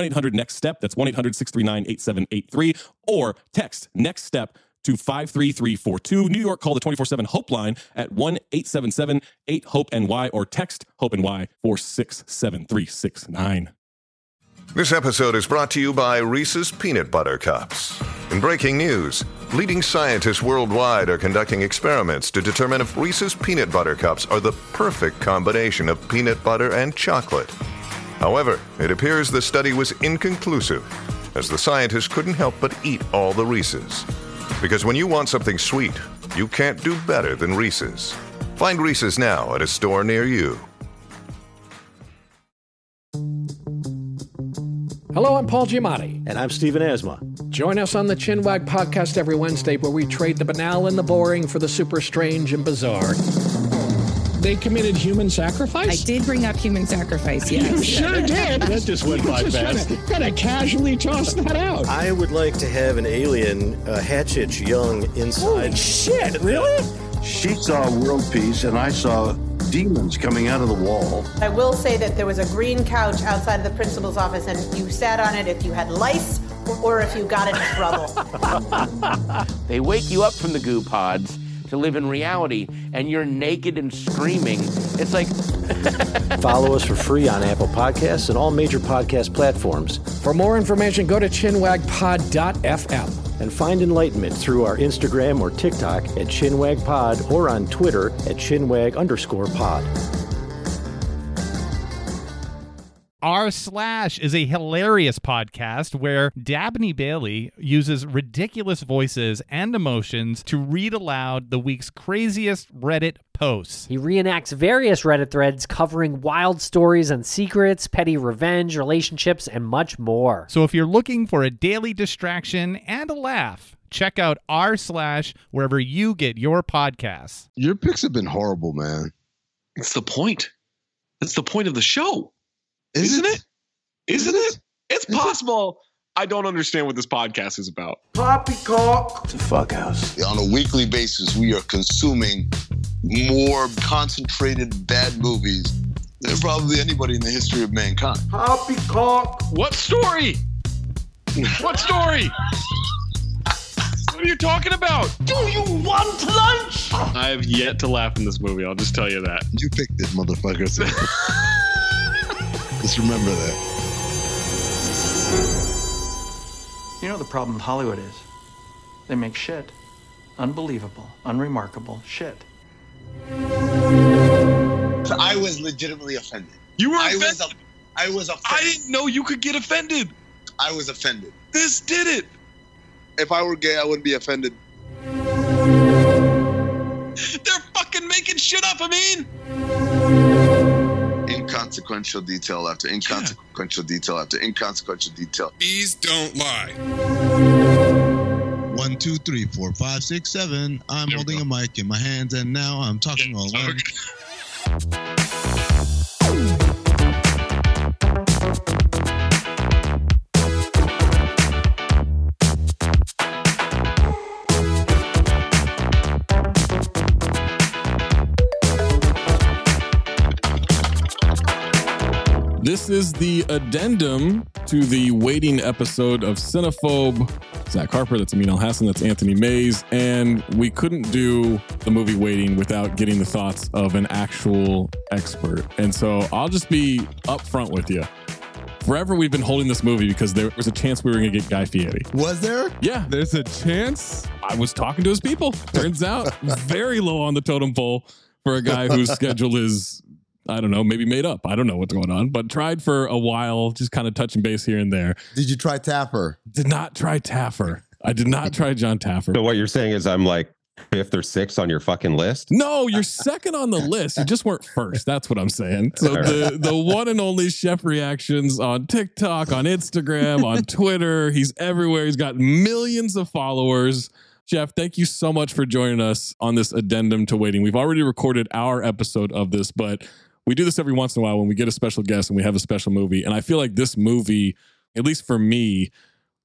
1 800 Next Step. That's 1 800 639 8783. Or text Next Step to 53342. New York, call the 24 7 Hope line at 1 877 8 Hope NY or text Hope NY 467369. This episode is brought to you by Reese's Peanut Butter Cups. In breaking news, leading scientists worldwide are conducting experiments to determine if Reese's Peanut Butter Cups are the perfect combination of peanut butter and chocolate. However, it appears the study was inconclusive, as the scientists couldn't help but eat all the Reese's. Because when you want something sweet, you can't do better than Reese's. Find Reese's now at a store near you. Hello, I'm Paul Giamatti. And I'm Stephen Asma. Join us on the Chinwag podcast every Wednesday where we trade the banal and the boring for the super strange and bizarre. They committed human sacrifice? I did bring up human sacrifice, yes. You sure did. That just went by fast. Kind of casually tossed that out. I would like to have an alien uh, Hatchet Young inside. Holy shit, really? She saw world peace, and I saw demons coming out of the wall. I will say that there was a green couch outside of the principal's office, and you sat on it if you had lice or if you got into trouble. They wake you up from the goo pods to live in reality, and you're naked and screaming. It's like, Follow us for free on Apple Podcasts and all major podcast platforms. For more information, go to chinwagpod.fm. And find enlightenment through our Instagram or TikTok at chinwagpod or on Twitter at Chinwag underscore pod. R Slash is a hilarious podcast where Dabney Bailey uses ridiculous voices and emotions to read aloud the week's craziest Reddit posts. He reenacts various Reddit threads covering wild stories and secrets, petty revenge, relationships, and much more. So if you're looking for a daily distraction and a laugh, check out R Slash wherever you get your podcasts. Your picks have been horrible, man. It's the point. It's the point of the show. Is Isn't it? it? Isn't it? It's possible. I don't understand what this podcast is about. Poppycock. It's a fuck house. On a weekly basis, we are consuming more concentrated bad movies than probably anybody in the history of mankind. Poppycock. What story? What story? what are you talking about? Do you want lunch? I have yet to laugh in this movie. I'll just tell you that. You picked it, motherfuckers. Just remember that. You know the problem with Hollywood is? They make shit. Unbelievable, unremarkable shit. I was legitimately offended. You were I offended. was, I was offended. I didn't know you could get offended. I was offended. This did it. If I were gay, I wouldn't be offended. They're fucking making shit up. I mean, Inconsequential detail after inconsequential detail after inconsequential detail. Bees don't lie. One, two, three, four, five, six, seven. I'm holding a mic in my hands, and now I'm talking all alone. This is the addendum to the waiting episode of Cinephobe. Zach Harper, that's Amin Elhassan, that's Anthony Mayes. And we couldn't do the movie Waiting without getting the thoughts of an actual expert. And so I'll just be upfront with you. Forever we've been holding this movie because there was a chance we were going to get Guy Fieri. Was there? Yeah. There's a chance? I was talking to his people. Turns out very low on the totem pole for a guy whose schedule is I don't know, maybe made up. I don't know what's going on, but tried for a while, just kind of touching base here and there. Did you try Taffer? Did not try Taffer. I did not try John Taffer. So what you're saying is I'm like fifth or sixth on your fucking list? No, you're second on the list. You just weren't first. That's what I'm saying. So the the one and only chef reactions on TikTok, on Instagram, on Twitter. He's everywhere. He's got millions of followers. Jeff, thank you so much for joining us on this addendum to waiting. We've already recorded our episode of this, but we do this every once in a while when we get a special guest and we have a special movie. And I feel like this movie, at least for me,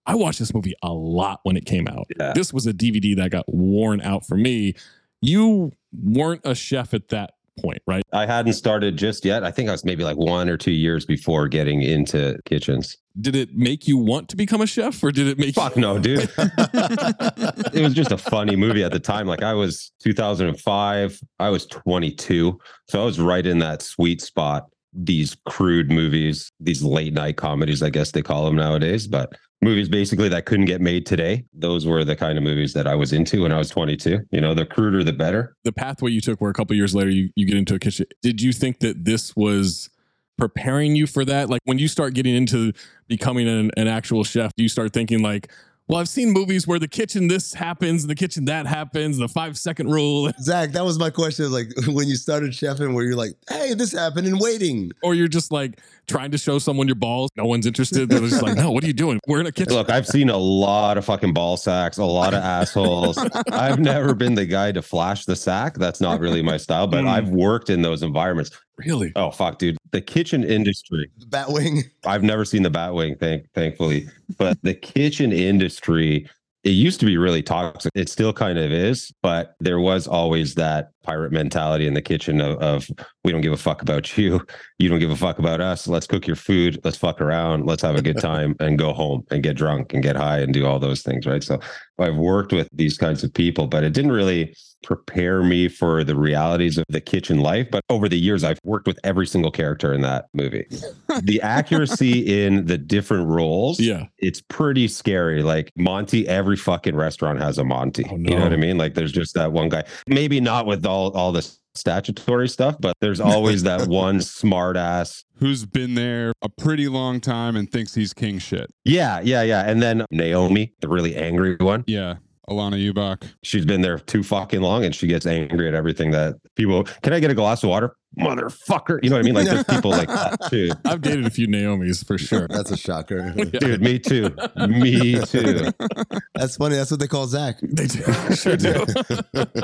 I watched this movie a lot when it came out. Yeah. This was a DVD that got worn out for me. You weren't a chef at that point, right? I hadn't started just yet. I think I was maybe like one or two years before getting into kitchens. Did it make you want to become a chef or did it make Fuck no, dude. it was just a funny movie at the time. Like I was 2005, I was 22. So I was right in that sweet spot. These crude movies, these late night comedies, I guess they call them nowadays, but movies basically that couldn't get made today. Those were the kind of movies that I was into when I was 22. You know, the cruder, the better. the pathway you took where a couple years later you, you get into a kitchen did you think that this was preparing you for that like when you start getting into becoming an, an actual chef do you start thinking like well i've seen movies where the kitchen this happens the kitchen that happens the five second rule Zach, that was my question. Like when you started chefing, where you're like, "Hey, this happened in waiting," or you're just like trying to show someone your balls no one's interested they're just like no what are you doing we're in a kitchen Look, I've seen a lot of fucking ball sacks, a lot of assholes. I've never been the guy to flash the sack. That's not really my style, but Mm. I've worked in those environments. Really? Oh fuck, dude. The kitchen industry. The Batwing. I've never seen the Batwing, thank thankfully. But the kitchen industry, it used to be really toxic. It still kind of is, but there was always that pirate mentality in the kitchen of, of we don't give a fuck about you. You don't give a fuck about us. Let's cook your food. Let's fuck around. Let's have a good time and go home and get drunk and get high and do all those things. Right. So I've worked with these kinds of people, but it didn't really prepare me for the realities of the kitchen life. But over the years, I've worked with every single character in that movie. the accuracy in the different roles, Yeah. it's pretty scary. Like Monty, every fucking restaurant has a Monty. You know what oh, I mean? Like there's just that one guy. Maybe not with all all the statutory stuff, but there's always that one smart ass. Who's been there a pretty long time and thinks he's king shit. Yeah, yeah, yeah. And then Naomi, the really angry one. Yeah. Alanna Ubach. She's been there too fucking long and she gets angry at everything that people can I get a glass of water? Motherfucker. You know what I mean? Like there's people like that too. i've dated a few naomi's for sure That's a shocker. Dude, me too. Me too. That's funny. That's what they call Zach. They do. Sure do.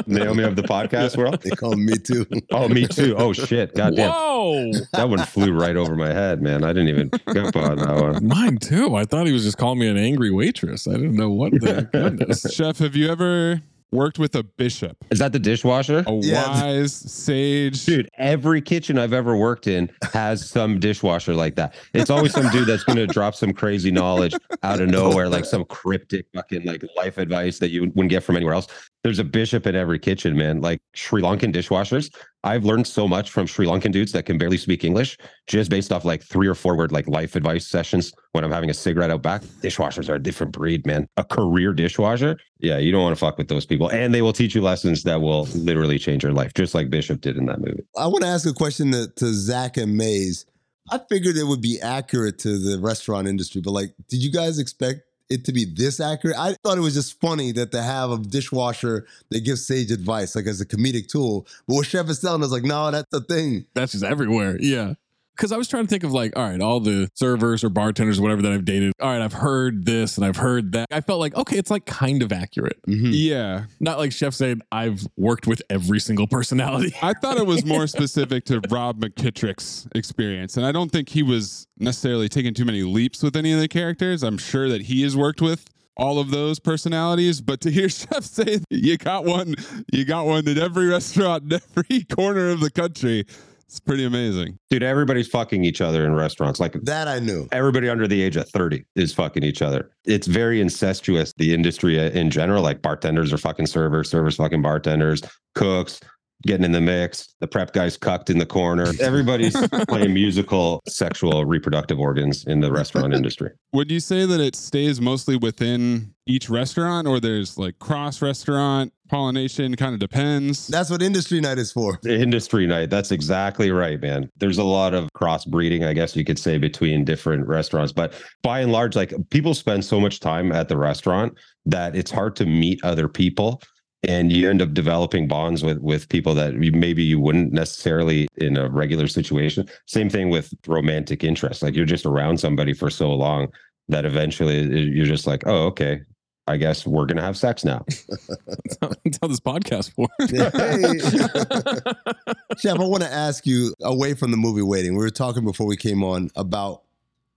Naomi of the podcast world. They call me too. Oh, me too. Oh shit. Goddamn. Whoa. That one flew right over my head, man. I didn't even pick up on that one. Mine too. I thought he was just calling me an angry waitress. I didn't know what the goodness. Chef, have you ever worked with a bishop? Is that the dishwasher? A Yeah. wise sage. Dude, every kitchen I've ever worked in has some dishwasher like that. It's always some dude that's going to drop some crazy knowledge out of nowhere, like some cryptic fucking like life advice that you wouldn't get from anywhere else. There's a bishop in every kitchen, man. Like Sri Lankan dishwashers. I've learned so much from Sri Lankan dudes that can barely speak English just based off like three or four word like life advice sessions when I'm having a cigarette out back. Dishwashers are a different breed, man. A career dishwasher. Yeah, you don't want to fuck with those people. And they will teach you lessons that will literally change your life, just like Bishop did in that movie. I want to ask a question to, to Zach and Mayes. I figured it would be accurate to the restaurant industry, but like, did you guys expect it to be this accurate? I thought it was just funny that to have a dishwasher that gives sage advice, like as a comedic tool. But what Chef is telling us, like, no, that's the thing. That's just everywhere. Yeah. Because I was trying to think of like, all right, all the servers or bartenders, or whatever that I've dated. All right, I've heard this and I've heard that. I felt like, okay, it's like kind of accurate. Mm-hmm. Yeah. Not like Chef saying I've worked with every single personality. I thought it was more specific to Rob McKittrick's experience. And I don't think he was necessarily taking too many leaps with any of the characters. I'm sure that he has worked with all of those personalities, but to hear Chef say you got one, you got one in every restaurant in every corner of the country. It's pretty amazing. Dude, everybody's fucking each other in restaurants. Like that I knew. Everybody under the age of 30 is fucking each other. It's very incestuous, the industry uh, in general. Like bartenders are fucking servers, servers fucking bartenders, cooks getting in the mix. The prep guy's cucked in the corner. Everybody's playing musical, sexual, reproductive organs in the restaurant industry. Would you say that it stays mostly within each restaurant or there's like cross restaurant pollination? Kind of depends. That's what industry night is for. Industry night. That's exactly right, man. There's a lot of crossbreeding, I guess you could say, between different restaurants. But by and large, like people spend so much time at the restaurant that it's hard to meet other people and you end up developing bonds with with people that maybe you wouldn't necessarily in a regular situation. Same thing with romantic interest. Like you're just around somebody for so long that eventually you're just like oh okay. I guess we're gonna have sex now. That's how this podcast works. Chef i want to ask you away from the movie waiting we were talking before we came on about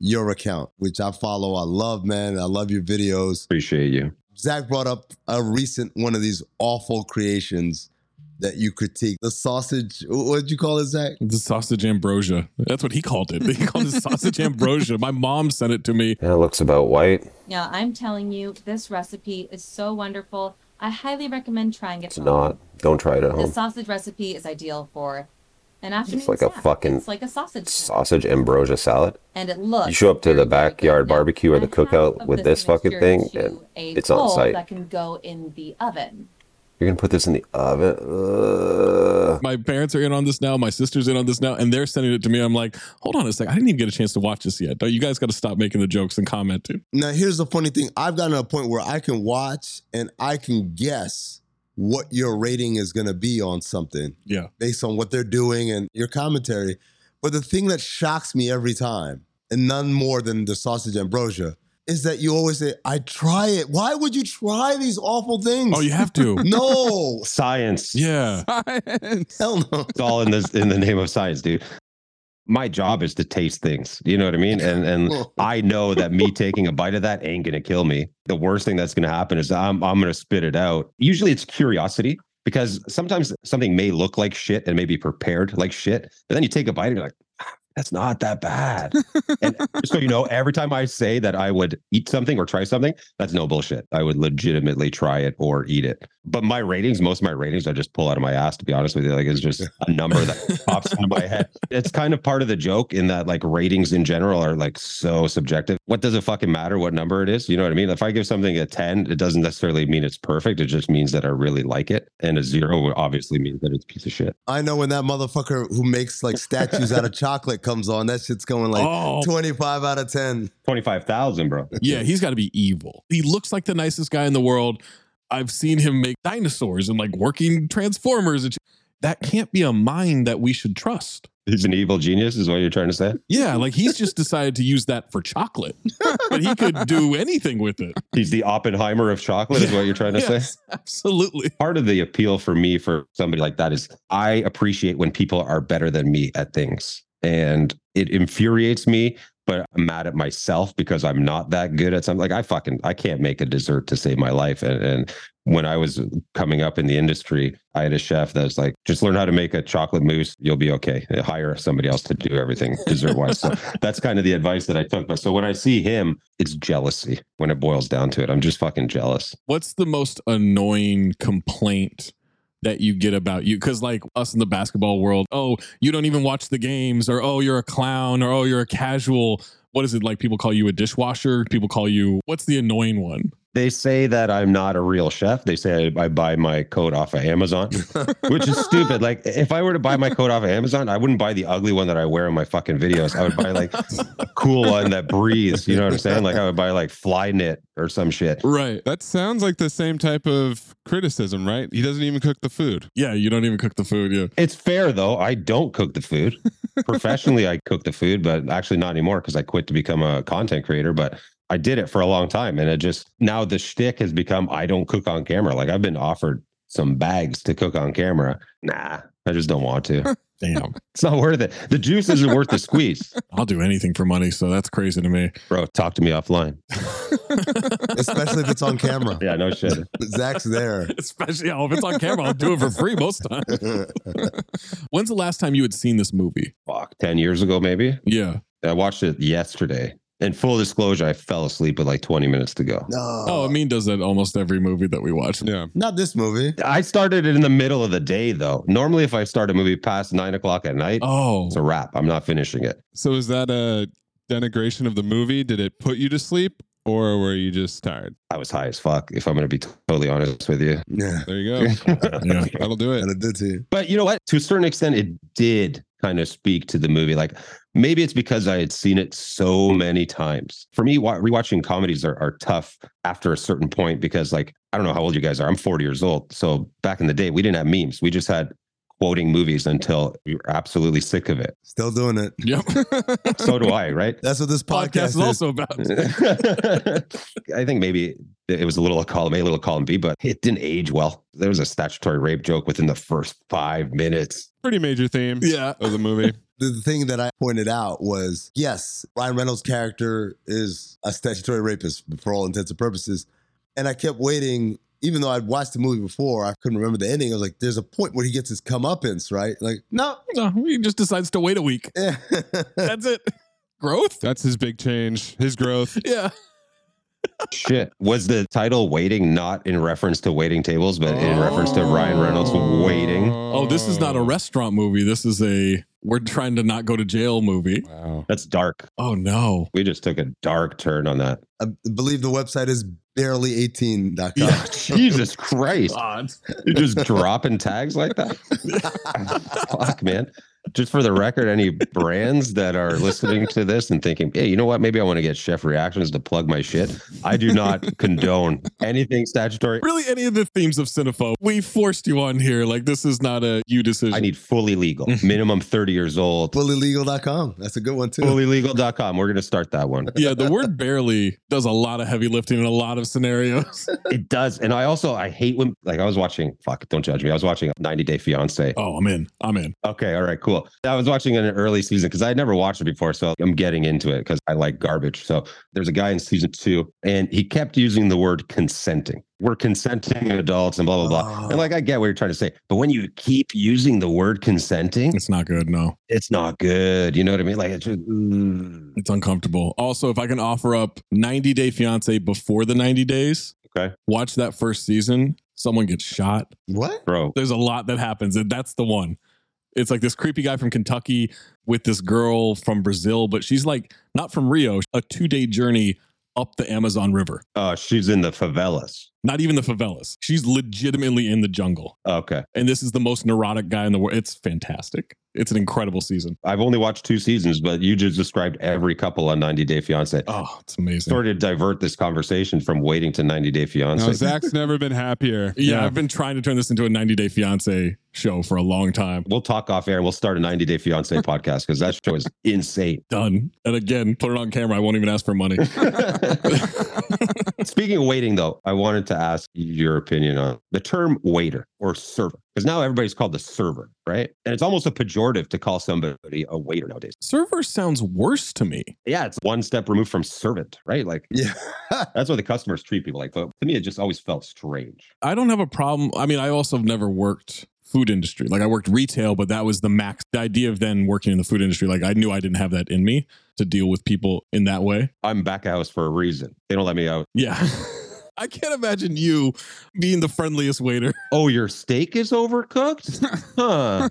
your account which i follow i love man i love your videos. Appreciate you Zach brought up a recent one of these awful creations that you critique. The sausage, what did you call it, Zach? The sausage ambrosia. That's what he called it. He called it sausage ambrosia. My mom sent it to me. Yeah, it looks about white. Yeah, I'm telling you, this recipe is so wonderful. I highly recommend trying it. It's not. Don't try it at home. The sausage recipe is ideal for an afternoon It's like a fucking It's like a sausage. snack. sausage ambrosia salad. And it looks. You show up to the backyard barbecue or the cookout with this this fucking thing, and it's on site. That can go in the oven. You're gonna put this in the oven. Ugh. My parents are in on this now. My sister's in on this now, and they're sending it to me. I'm like, hold on a sec. I didn't even get a chance to watch this yet. You guys got to stop making the jokes and commenting. Now, here's the funny thing I've gotten to a point where I can watch and I can guess what your rating is going to be on something Yeah. based on what they're doing and your commentary. But the thing that shocks me every time, and none more than the sausage ambrosia, is that you always say, I try it. Why would you try these awful things? Oh, you have to. no. Science. Yeah. Science. Hell no. It's all in this in the name of science, dude. My job is to taste things. You know what I mean? And and I know that me taking a bite of that ain't gonna kill me. The worst thing that's gonna happen is I'm I'm gonna spit it out. Usually it's curiosity because sometimes something may look like shit and may be prepared like shit, but then you take a bite and you're like, "Ah, that's not that bad. and just so you know, every time I say that I would eat something or try something, that's no bullshit. I would legitimately try it or eat it. But my ratings, most of my ratings, I just pull out of my ass. To be honest with you, like it's just a number that pops into my head. It's kind of part of the joke in that like ratings in general are like so subjective. What does it fucking matter what number it is? You know what I mean? If I give something a ten, it doesn't necessarily mean it's perfect. It just means that I really like it, and a zero obviously means that it's a piece of shit. I know when that motherfucker who makes like statues out of chocolate comes on, that shit's going like Oh. 25 out of 10. Twenty five thousand, bro. Yeah, he's got to be evil. He looks like the nicest guy in the world. I've seen him make dinosaurs and like working transformers. That can't be a mind that we should trust. He's an evil genius, is what you're trying to say. Yeah, like he's just decided to use that for chocolate, but he could do anything with it. He's the Oppenheimer of chocolate, is what you're trying to Yes, say. Absolutely. Part of the appeal for me for somebody like that is I appreciate when people are better than me at things. And it infuriates me, but I'm mad at myself because I'm not that good at something. Like I fucking I can't make a dessert to save my life. And, and when I was coming up in the industry, I had a chef that was like, just learn how to make a chocolate mousse, you'll be okay. Hire somebody else to do everything dessert wise. So that's kind of the advice that I took. But so when I see him, it's jealousy when it boils down to it. I'm just fucking jealous. What's the most annoying complaint that you get about you? Because like us in the basketball world, oh, you don't even watch the games, or oh, you're a clown, or oh, you're a casual. What is it like? People call you a dishwasher. People call you. What's the annoying one? They say that I'm not a real chef. They say I, I buy my coat off of Amazon, which is stupid. Like, if I were to buy my coat off of Amazon, I wouldn't buy the ugly one that I wear in my fucking videos. I would buy like a cool one that breathes. You know what I'm saying? Like, I would buy like fly knit or some shit. Right. That sounds like the same type of criticism, right? He doesn't even cook the food. Yeah, you don't even cook the food. Yeah. It's fair though. I don't cook the food. Professionally, I cook the food, but actually not anymore because I quit to become a content creator. But I did it for a long time, and it just now the shtick has become I don't cook on camera. Like I've been offered some bags to cook on camera. Nah, I just don't want to. Damn. It's not worth it. The juice isn't worth the squeeze. I'll do anything for money, so that's crazy to me. Bro, talk to me offline. Especially if it's on camera. Yeah, no shit. Zach's there. Especially oh, if it's on camera, I'll do it for free most times. When's the last time you had seen this movie? Fuck, 10 years ago, maybe? Yeah. I watched it yesterday. In full disclosure, I fell asleep with like 20 minutes to go. No. Oh, Amin does that almost every movie that we watch. Yeah. Not this movie. I started it in the middle of the day, though. Normally, if I start a movie past nine o'clock at night, oh, it's a wrap. I'm not finishing it. So is that a denigration of the movie? Did it put you to sleep or were you just tired? I was high as fuck, if I'm going to be totally honest with you. Yeah. There you go. Yeah. That'll do it. And it did to you. But you know what? To a certain extent, it did kind of speak to the movie. Like maybe it's because I had seen it so many times. For me, rewatching comedies are, are tough after a certain point because, like, I don't know how old you guys are. I'm 40 years old. So back in the day, we didn't have memes. We just had quoting movies until you're absolutely sick of it. Still doing it. Yep. So do I, right? That's what this podcast, Podcast is also about. I think maybe it was a little column A, a little column B, but it didn't age well. There was a statutory rape joke within the first five minutes. Pretty major theme Yeah. of the movie. The the thing that I pointed out was yes, Ryan Reynolds' character is a statutory rapist for all intents and purposes. And I kept waiting, even though I'd watched the movie before, I couldn't remember the ending. I was like, there's a point where he gets his comeuppance, right? Like, no. No, he just decides to wait a week. Yeah. That's it. Growth? That's his big change, his growth. Yeah. Shit. Was the title Waiting not in reference to waiting tables, but in reference to Ryan Reynolds waiting? Oh, this is not a restaurant movie. This is a we're trying to not go to jail movie. Wow. That's dark. Oh no. We just took a dark turn on that. I believe the website is barely18.com. Yeah, Jesus Christ. God. You're just dropping tags like that? Fuck, man. Just for the record, any brands that are listening to this and thinking, hey, you know what? Maybe I want to get Chef Reactions to plug my shit. I do not condone anything statutory. Really, any of the themes of Cinephobe, we forced you on here. Like this is not a you decision. I need fully legal, minimum 30 years old. Fullylegal.com. That's a good one too. Fullylegal.com. We're going to start that one. yeah, the word barely does a lot of heavy lifting in a lot of scenarios. It does. And I also, I hate when, like, I was watching, fuck, don't judge me. I was watching 90 Day Fiance. Oh, I'm in. I'm in. Okay. All right. Cool. I was watching an early season because I had never watched it before. So I'm getting into it because I like garbage. So there's a guy in season two and he kept using the word consenting. We're consenting adults and blah, blah, blah. And like, I get what you're trying to say. But when you keep using the word consenting, It's not good. No, it's not good. You know what I mean? Like, it's just, mm. it's uncomfortable. Also, if I can offer up 90 Day Fiance before the 90 days, okay. watch that first season. Someone gets shot. What? Bro, There's a lot that happens, and that's the one. It's like this creepy guy from Kentucky with this girl from Brazil, but she's like not from Rio, a two day journey up the Amazon River. uh, she's in the favelas. Not even the favelas. She's legitimately in the jungle. Oh, okay. And this is the most neurotic guy in the world. It's fantastic. It's an incredible season. I've only watched two seasons, but you just described every couple on 90 Day Fiance. Oh, it's amazing. Sort of divert this conversation from waiting to 90 Day Fiance. No, Zach's never been happier. Yeah, I've been trying to turn this into a 90 Day Fiance show for a long time. We'll talk off air. And we'll start a 90 Day Fiance podcast because that show is insane. Done. And again, put it on camera. I won't even ask for money. Speaking of waiting, though, I wanted to ask your opinion on the term waiter or server because now everybody's called the server, right? And it's almost a pejorative to call somebody a waiter nowadays. Server sounds worse to me. Yeah, it's one step removed from servant, right? Like, Yeah. that's what the customers treat people like. But to me, it just always felt strange. I don't have a problem. I mean, I also have never worked food industry. Like I worked retail, but that was the max. The idea of then working in the food industry, like I knew I didn't have that in me to deal with people in that way. I'm back house for a reason. They don't let me out. Yeah. I can't imagine you being the friendliest waiter. Oh, your steak is overcooked? Huh.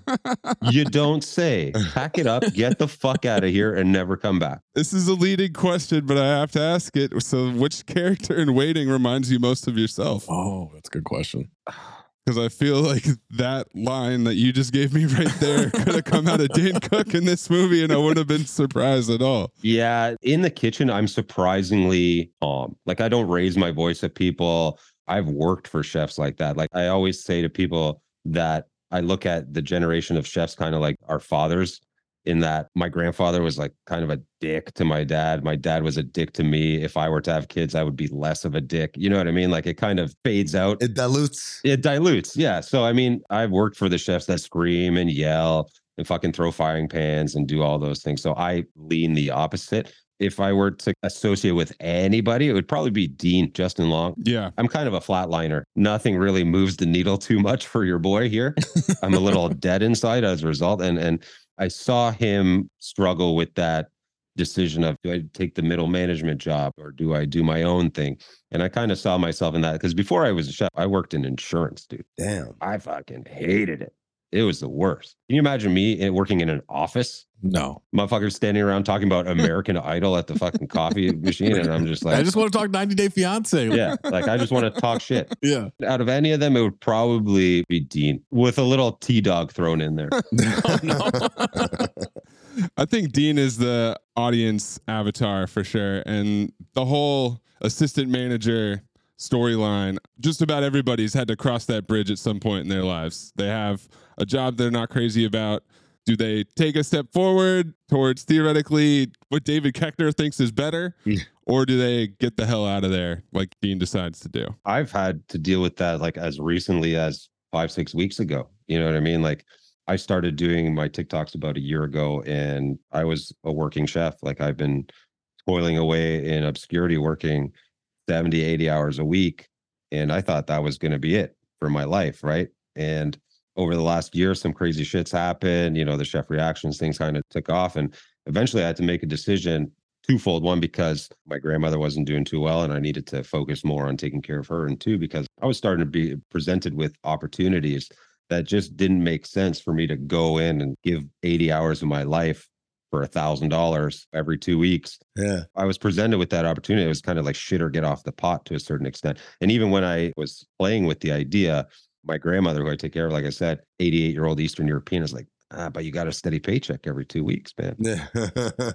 you don't say. Pack it up, get the fuck out of here, and never come back. This is a leading question, but I have to ask it. So, which character in Waiting reminds you most of yourself? Oh, that's a good question. Because I feel like that line that you just gave me right there could have come out of Dane Cook in this movie, and I wouldn't have been surprised at all. Yeah, in the kitchen, I'm surprisingly calm. Like, I don't raise my voice at people. I've worked for chefs like that. Like, I always say to people that I look at the generation of chefs kind of like our fathers, in that my grandfather was like kind of a dick to my dad. My dad was a dick to me. If I were to have kids, I would be less of a dick. You know what I mean? Like, it kind of fades out. It dilutes. It dilutes. Yeah. So, I mean, I've worked for the chefs that scream and yell. and fucking throw firing pans and do all those things. So I lean the opposite. If I were to associate with anybody, it would probably be Dean Justin Long. Yeah. I'm kind of a flatliner. Nothing really moves the needle too much for your boy here. I'm a little dead inside as a result. And and I saw him struggle with that decision of do I take the middle management job or do I do my own thing? And I kind of saw myself in that because before I was a chef, I worked in insurance, dude. Damn. I fucking hated it. It was the worst. Can you imagine me working in an office? No. Motherfuckers standing around talking about American Idol at the fucking coffee machine. And I'm just like, I just want to talk 90 Day Fiance. yeah, like I just want to talk shit. Yeah. Out of any of them, it would probably be Dean with a little T dog thrown in there. Oh, no, I think Dean is the audience avatar for sure. And the whole assistant manager storyline, just about everybody's had to cross that bridge at some point in their lives. They have a job they're not crazy about. Do they take a step forward towards theoretically what David Koechner thinks is better? Or do they get the hell out of there like Dean decides to do? I've had to deal with that like as recently as five, six weeks ago. You know what I mean? Like I started doing my TikToks about a year ago and I was a working chef. Like I've been toiling away in obscurity, working 70, 80 hours a week. And I thought that was going to be it for my life. Right. And over the last year, some crazy shits happened. You know, the chef reactions, things kind of took off. And eventually I had to make a decision twofold. One, because my grandmother wasn't doing too well and I needed to focus more on taking care of her. And two, because I was starting to be presented with opportunities that just didn't make sense for me to go in and give 80 hours of my life for a thousand dollars every two weeks. Yeah. I was presented with that opportunity. It was kind of like shit or get off the pot to a certain extent. And even when I was playing with the idea, my grandmother, who I take care of, like I said, 88 year old Eastern European, is like, ah, but you got a steady paycheck every two weeks, man.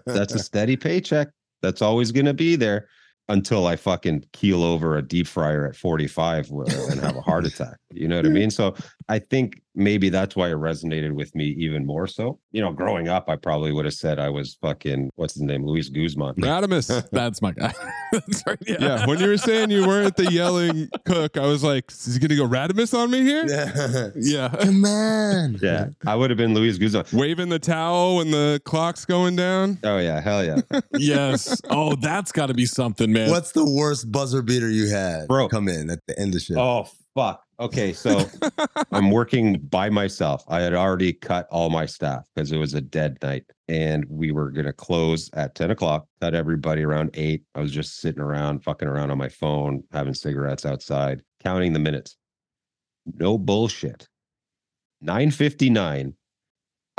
That's a steady paycheck. That's always going to be there until I fucking keel over a deep fryer at 45 and have a heart attack. You know what I mean? So I think maybe that's why it resonated with me even more so. You know, growing up, I probably would have said I was fucking, what's his name? Luis Guzman. Raddimus. That's my guy. That's right. Yeah. Yeah. When you were saying you weren't the yelling cook, I was like, is he going to go Raddimus on me here? Yeah. Yeah. Come on. Yeah. I would have been Luis Guzman. Waving the towel when the clock's going down. Oh, yeah. Hell yeah. yes. Oh, that's got to be something, man. What's the worst buzzer beater you had? Bro. Come in at the end of shit. Oh fuck. Okay, so I'm working by myself. I had already cut all my staff because it was a dead night, and we were gonna close at 10 o'clock. Cut everybody around eight. I was just sitting around, fucking around on my phone, having cigarettes outside, counting the minutes. No bullshit. 9:59.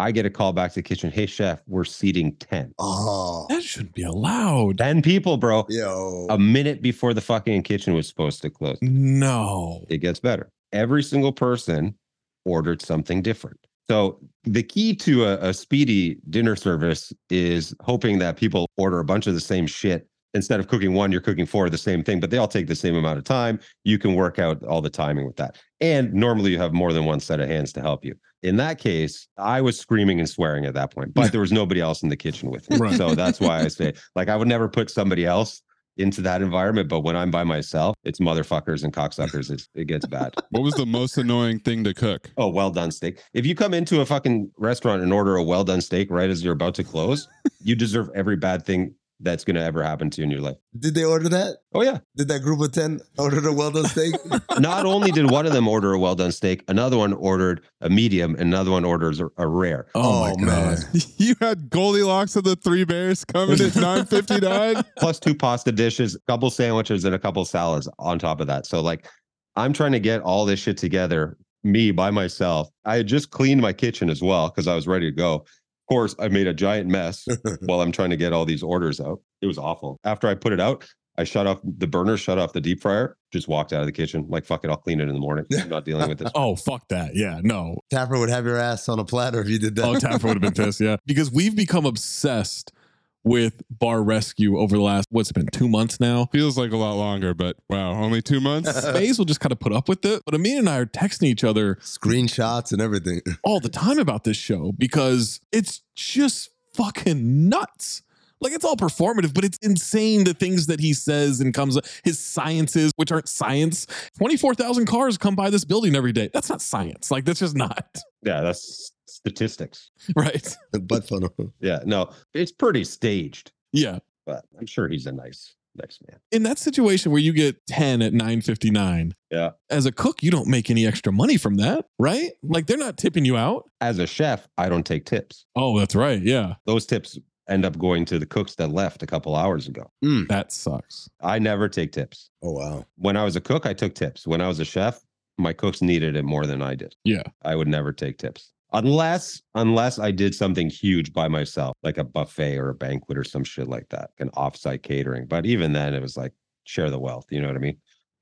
I get a call back to the kitchen. Hey chef, we're seating 10. Oh. That shouldn't be allowed. 10 people, bro. Yo. A minute before the fucking kitchen was supposed to close. No. it gets better. Every single person ordered something different. So the key to a, a speedy dinner service is hoping that people order a bunch of the same shit. Instead of cooking one, you're cooking four of the same thing, but they all take the same amount of time. You can work out all the timing with that. And normally you have more than one set of hands to help you. In that case, I was screaming and swearing at that point, but there was nobody else in the kitchen with me. Right. So that's why I say, like, I would never put somebody else into that environment. But when I'm by myself, it's motherfuckers and cocksuckers. It's, it gets bad. What was the most annoying thing to cook? Oh, well done steak. If you come into a fucking restaurant and order a well done steak right as you're about to close, you deserve every bad thing that's going to ever happen to you in your life. Did they order that? Oh, yeah. Did that group of 10 order the well done steak? Not only did one of them order a well done steak, another one ordered a medium, and another one orders a, a rare. Oh, my oh, man. God. You had Goldilocks of the Three Bears coming at 959. plus two pasta dishes, a couple sandwiches, and a couple salads on top of that. So, like, I'm trying to get all this shit together, me by myself. I had just cleaned my kitchen as well because I was ready to go. Of course, I made a giant mess while I'm trying to get all these orders out. It was awful. After I put it out, I shut off the burner, shut off the deep fryer, just walked out of the kitchen. Like, fuck it, I'll clean it in the morning. I'm not dealing with this. Oh, fuck that. Yeah. No. Taffer would have your ass on a platter if you did that. Oh, Taffer would have been pissed. Yeah. Because we've become obsessed with Bar Rescue over the last, what's it been, two months now? Feels like a lot longer, but wow, only two months? Space will just kind of put up with it. But Amin and I are texting each other Screenshots and everything. all the time about this show because it's just fucking nuts. Like it's all performative, but it's insane the things that he says and comes his sciences, which aren't science. Twenty four thousand cars come by this building every day. That's not science. Like that's just not. Yeah, that's statistics. Right. butt funnel. Yeah, no, it's pretty staged, Yeah. but I'm sure he's a nice, nice man. In that situation where you get 10 at 959, Yeah. as a cook, you don't make any extra money from that, right? Like they're not tipping you out. As a chef, I don't take tips. Oh, that's right. Yeah. Those tips end up going to the cooks that left a couple hours ago. Mm. That sucks. I never take tips. Oh wow. When I was a cook, I took tips. When I was a chef, my cooks needed it more than I did. Yeah. I would never take tips. Unless unless I did something huge by myself, like a buffet or a banquet or some shit like that, an offsite catering. But even then it was like share the wealth, you know what I mean?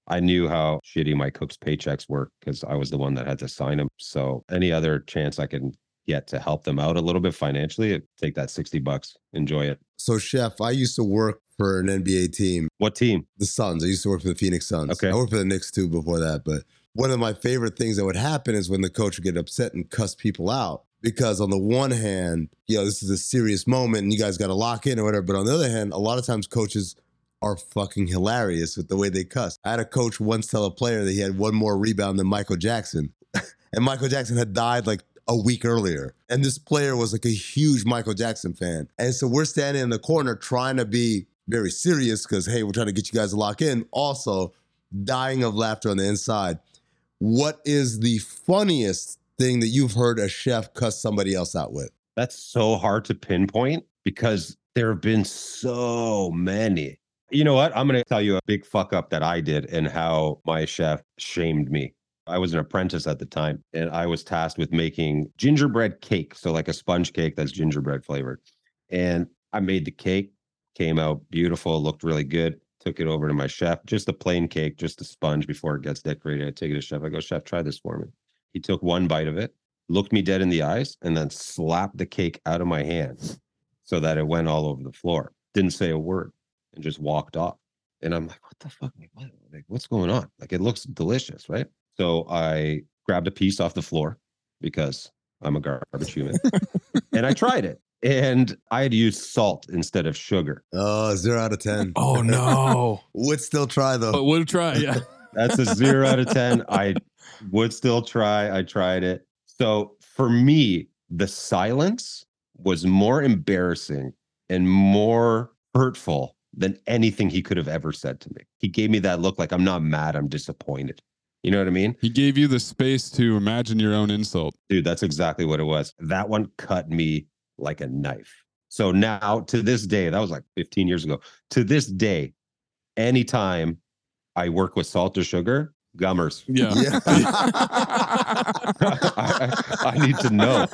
I knew how shitty my cooks' paychecks were because I was the one that had to sign them. So any other chance I can get to help them out a little bit financially, take that 60 bucks, enjoy it. So, chef, I used to work for an NBA team. What team? The Suns. I used to work for the Phoenix Suns. Okay. I worked for the Knicks too before that. But one of my favorite things that would happen is when the coach would get upset and cuss people out. Because on the one hand, you know, this is a serious moment and you guys got to lock in or whatever. But on the other hand, a lot of times coaches are fucking hilarious with the way they cuss. I had a coach once tell a player that he had one more rebound than Michael Jackson. and Michael Jackson had died like a week earlier. And this player was like a huge Michael Jackson fan. And so we're standing in the corner trying to be very serious because, hey, we're trying to get you guys to lock in. Also, dying of laughter on the inside. What is the funniest thing that you've heard a chef cuss somebody else out with? That's so hard to pinpoint because there have been so many. You know what? I'm going to tell you a big fuck up that I did and how my chef shamed me. I was an apprentice at the time and I was tasked with making gingerbread cake. So, like a sponge cake that's gingerbread flavored. And I made the cake, came out beautiful, looked really good. Took it over to my chef, just a plain cake, just a sponge before it gets decorated. I take it to chef. I go, Chef, try this for me. He took one bite of it, looked me dead in the eyes, and then slapped the cake out of my hands so that it went all over the floor. Didn't say a word and just walked off. And I'm like, what the fuck? What, like, what's going on? Like, it looks delicious, right? So I grabbed a piece off the floor because I'm a garbage human and I tried it. And I had used salt instead of sugar. Oh, zero out of 10. Oh, no. Would still try though. But would try. Yeah. That's a zero out of 10. I would still try. I tried it. So for me, the silence was more embarrassing and more hurtful than anything he could have ever said to me. He gave me that look like I'm not mad, I'm disappointed. You know what I mean? He gave you the space to imagine your own insult. Dude, that's exactly what it was. That one cut me like a knife. So now to this day, that was like 15 years ago. To this day, anytime I work with salt or sugar, gummers. Yeah. I, I need to know.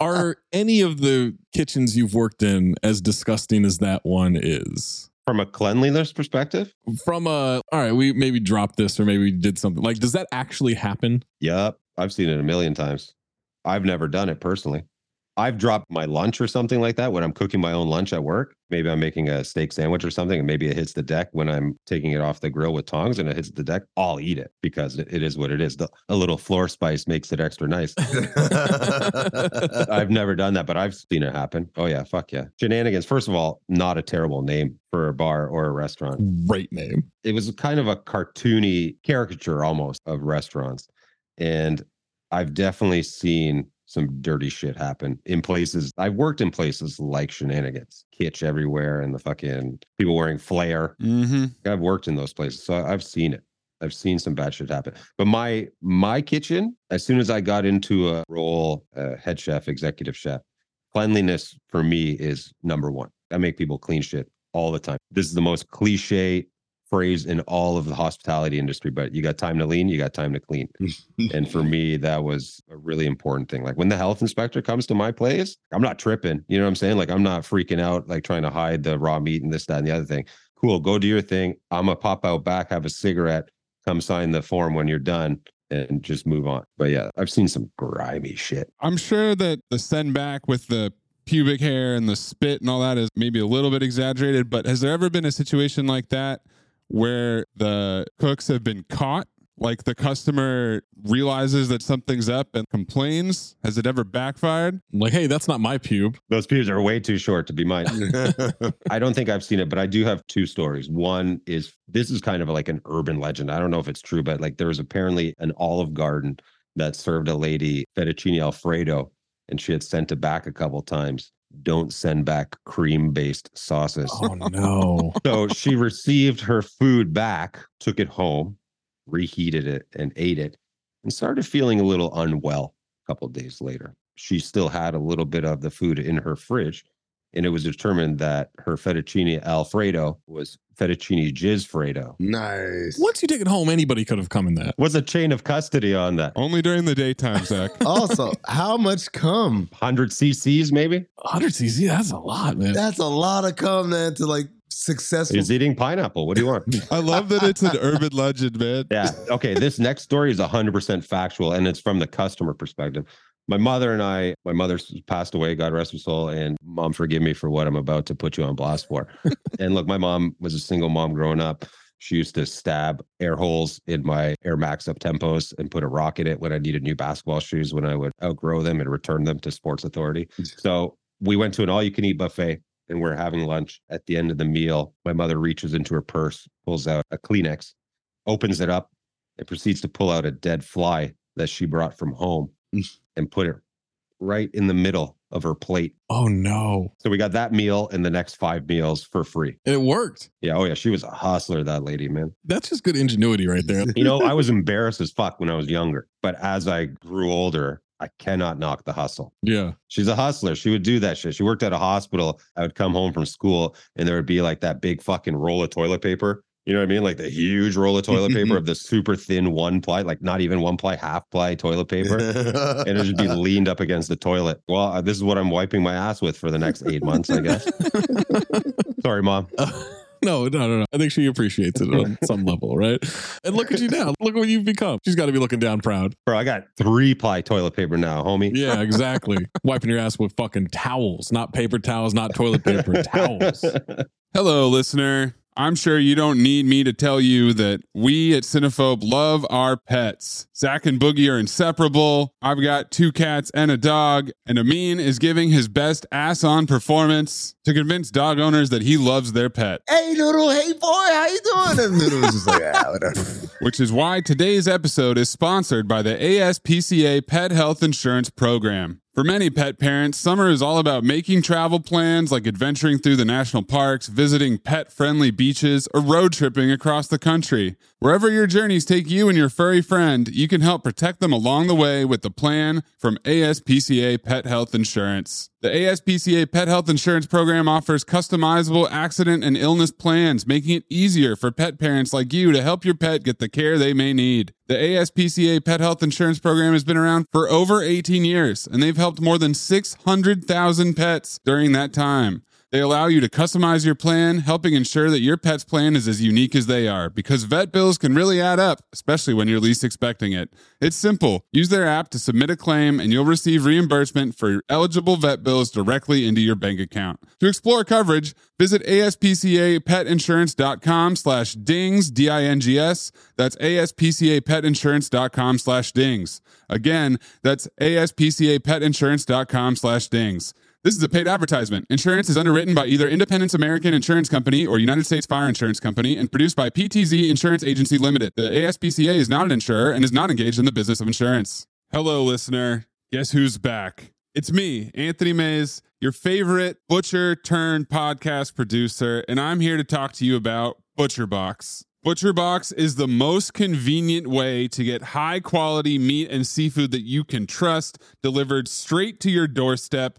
Are any of the kitchens you've worked in as disgusting as that one is? From a cleanliness perspective? From a, all right, we maybe dropped this or maybe we did something. Like, does that actually happen? Yep. I've seen it a million times. I've never done it personally. I've dropped my lunch or something like that when I'm cooking my own lunch at work. Maybe I'm making a steak sandwich or something, and maybe it hits the deck when I'm taking it off the grill with tongs and it hits the deck. I'll eat it because it, is what it is. The, a little floor spice makes it extra nice. I've never done that, but I've seen it happen. Oh, yeah. Fuck yeah. Shenanigans, first of all, not a terrible name for a bar or a restaurant. Great name. It was kind of a cartoony caricature almost of restaurants. And I've definitely seen some dirty shit happen in places. I've worked in places like shenanigans, kitsch everywhere, and the fucking people wearing flair. Mm-hmm. I've worked in those places, so I've seen it. I've seen some bad shit happen. But my my kitchen, as soon as I got into a role, uh, head chef, executive chef, cleanliness for me is number one. I make people clean shit all the time. This is the most cliche phrase in all of the hospitality industry, but you got time to lean, you got time to clean. and for me, that was a really important thing. Like when the health inspector comes to my place, I'm not tripping. You know what I'm saying? Like I'm not freaking out, like trying to hide the raw meat and this, that, and the other thing. Cool, go do your thing. I'm gonna pop out back, have a cigarette, come sign the form when you're done, and just move on. But yeah, I've seen some grimy shit. I'm sure that the send back with the pubic hair and the spit and all that is maybe a little bit exaggerated, but has there ever been a situation like that where the cooks have been caught? Like the customer realizes that something's up and complains? Has it ever backfired? Like, hey, that's not my pube. Those pubes are way too short to be mine. I don't think I've seen it, but I do have two stories. One is this is kind of like an urban legend. I don't know if it's true, but like there was apparently an Olive Garden that served a lady fettuccine alfredo and she had sent it back a couple times. Don't send back cream based sauces. Oh no. so she received her food back, took it home, reheated it, and ate it, and started feeling a little unwell a couple days later. She still had a little bit of the food in her fridge, and it was determined that her fettuccine alfredo was fettuccine jizzfredo. Nice. Once you take it home, anybody could have come in that. Was a chain of custody on that. Only during the daytime, Zach. Also, how much cum? 100 cc's, maybe? 100 cc, that's a lot, man. That's a lot of cum, man, to like successful. He's eating pineapple. What do you want? I love that it's an urban legend, man. Yeah. Okay. This next story is 100% factual and it's from the customer perspective. My mother and I, my mother passed away, God rest her soul, and mom, forgive me for what I'm about to put you on blast for. and look, my mom was a single mom growing up. She used to stab air holes in my Air Max up tempos and put a rock in it when I needed new basketball shoes when I would outgrow them and return them to Sports Authority. So we went to an all you can eat buffet and we're having lunch. At the end of the meal, my mother reaches into her purse, pulls out a Kleenex, opens it up, and proceeds to pull out a dead fly that she brought from home and put it right in the middle of her plate. Oh no. So we got that meal and the next five meals for free. It worked. Yeah. Oh yeah. She was a hustler, that lady, man. That's just good ingenuity right there. You know, I was embarrassed as fuck when I was younger, but as I grew older, I cannot knock the hustle. Yeah. She's a hustler. She would do that shit. She worked at a hospital. I would come home from school and there would be like that big fucking roll of toilet paper. You know what I mean? Like the huge roll of toilet paper of the super thin one ply, like not even one ply, half ply toilet paper. and it would be leaned up against the toilet. Well, uh, this is what I'm wiping my ass with for the next eight months, I guess. Sorry, mom. No, no, no, no. I think she appreciates it on some level, right? And look at you now. Look what you've become. She's got to be looking down proud. Bro, I got three ply toilet paper now, homie. Yeah, exactly. Wiping your ass with fucking towels, not paper towels, not toilet paper, towels. Hello, listener. I'm sure you don't need me to tell you that we at Cinephobe love our pets. Zach and Boogie are inseparable. I've got two cats and a dog, and Amin is giving his best ass on performance to convince dog owners that he loves their pet. Hey, Noodle. Hey, boy. How you doing? And Noodle was just like, ah, whatever. Which is why today's episode is sponsored by the ASPCA Pet Health Insurance Program. For many pet parents, summer is all about making travel plans like adventuring through the national parks, visiting pet friendly beaches, or road tripping across the country. Wherever your journeys take you and your furry friend, you can help protect them along the way with the plan from ASPCA Pet Health Insurance. The ASPCA Pet Health Insurance Program offers customizable accident and illness plans, making it easier for pet parents like you to help your pet get the care they may need. The ASPCA Pet Health Insurance Program has been around for over 18 years, and they've helped more than 600,000 pets during that time. They allow you to customize your plan, helping ensure that your pet's plan is as unique as they are, because vet bills can really add up, especially when you're least expecting it. It's simple. Use their app to submit a claim, and you'll receive reimbursement for eligible vet bills directly into your bank account. To explore coverage, visit aspcapetinsurance.com slash dings, D-I-N-G-S. That's aspcapetinsurance.com slash dings. Again, that's aspcapetinsurance.com slash dings. This is a paid advertisement. Insurance is underwritten by either Independence American Insurance Company or United States Fire Insurance Company and produced by PTZ Insurance Agency Limited. The ASPCA is not an insurer and is not engaged in the business of insurance. Hello, listener. Guess who's back? It's me, Anthony Mayes, your favorite butcher turned podcast producer, and I'm here to talk to you about ButcherBox. ButcherBox is the most convenient way to get high quality meat and seafood that you can trust delivered straight to your doorstep,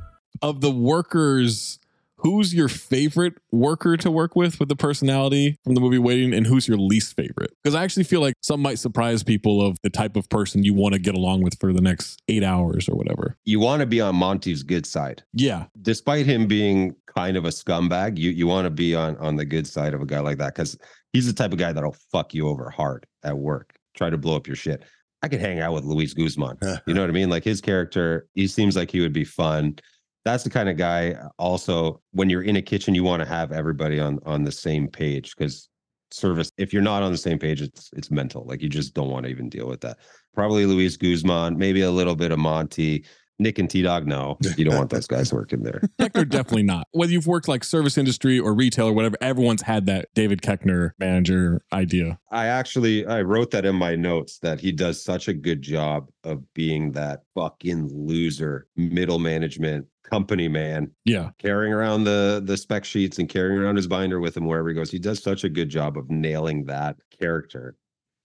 Of the workers, who's your favorite worker to work with with the personality from the movie Waiting, and who's your least favorite? Because I actually feel like some might surprise people of the type of person you want to get along with for the next eight hours or whatever. You want to be on Monty's good side. Yeah. Despite him being kind of a scumbag, you you want to be on on the good side of a guy like that because he's the type of guy that'll fuck you over hard at work, try to blow up your shit. I could hang out with Luis Guzman. you know what I mean? Like his character, he seems like he would be fun. That's the kind of guy. Also, when you're in a kitchen, you want to have everybody on on the same page because service. If you're not on the same page, it's it's mental. Like you just don't want to even deal with that. Probably Luis Guzman, maybe a little bit of Monty. Nick and T Dog, no, you don't want those guys working there. Koechner definitely not. Whether you've worked like service industry or retail or whatever, everyone's had that David Koechner manager idea. I actually I wrote that in my notes that he does such a good job of being that fucking loser middle management company man. Yeah. Carrying around the the spec sheets and carrying around his binder with him wherever he goes. He does such a good job of nailing that character.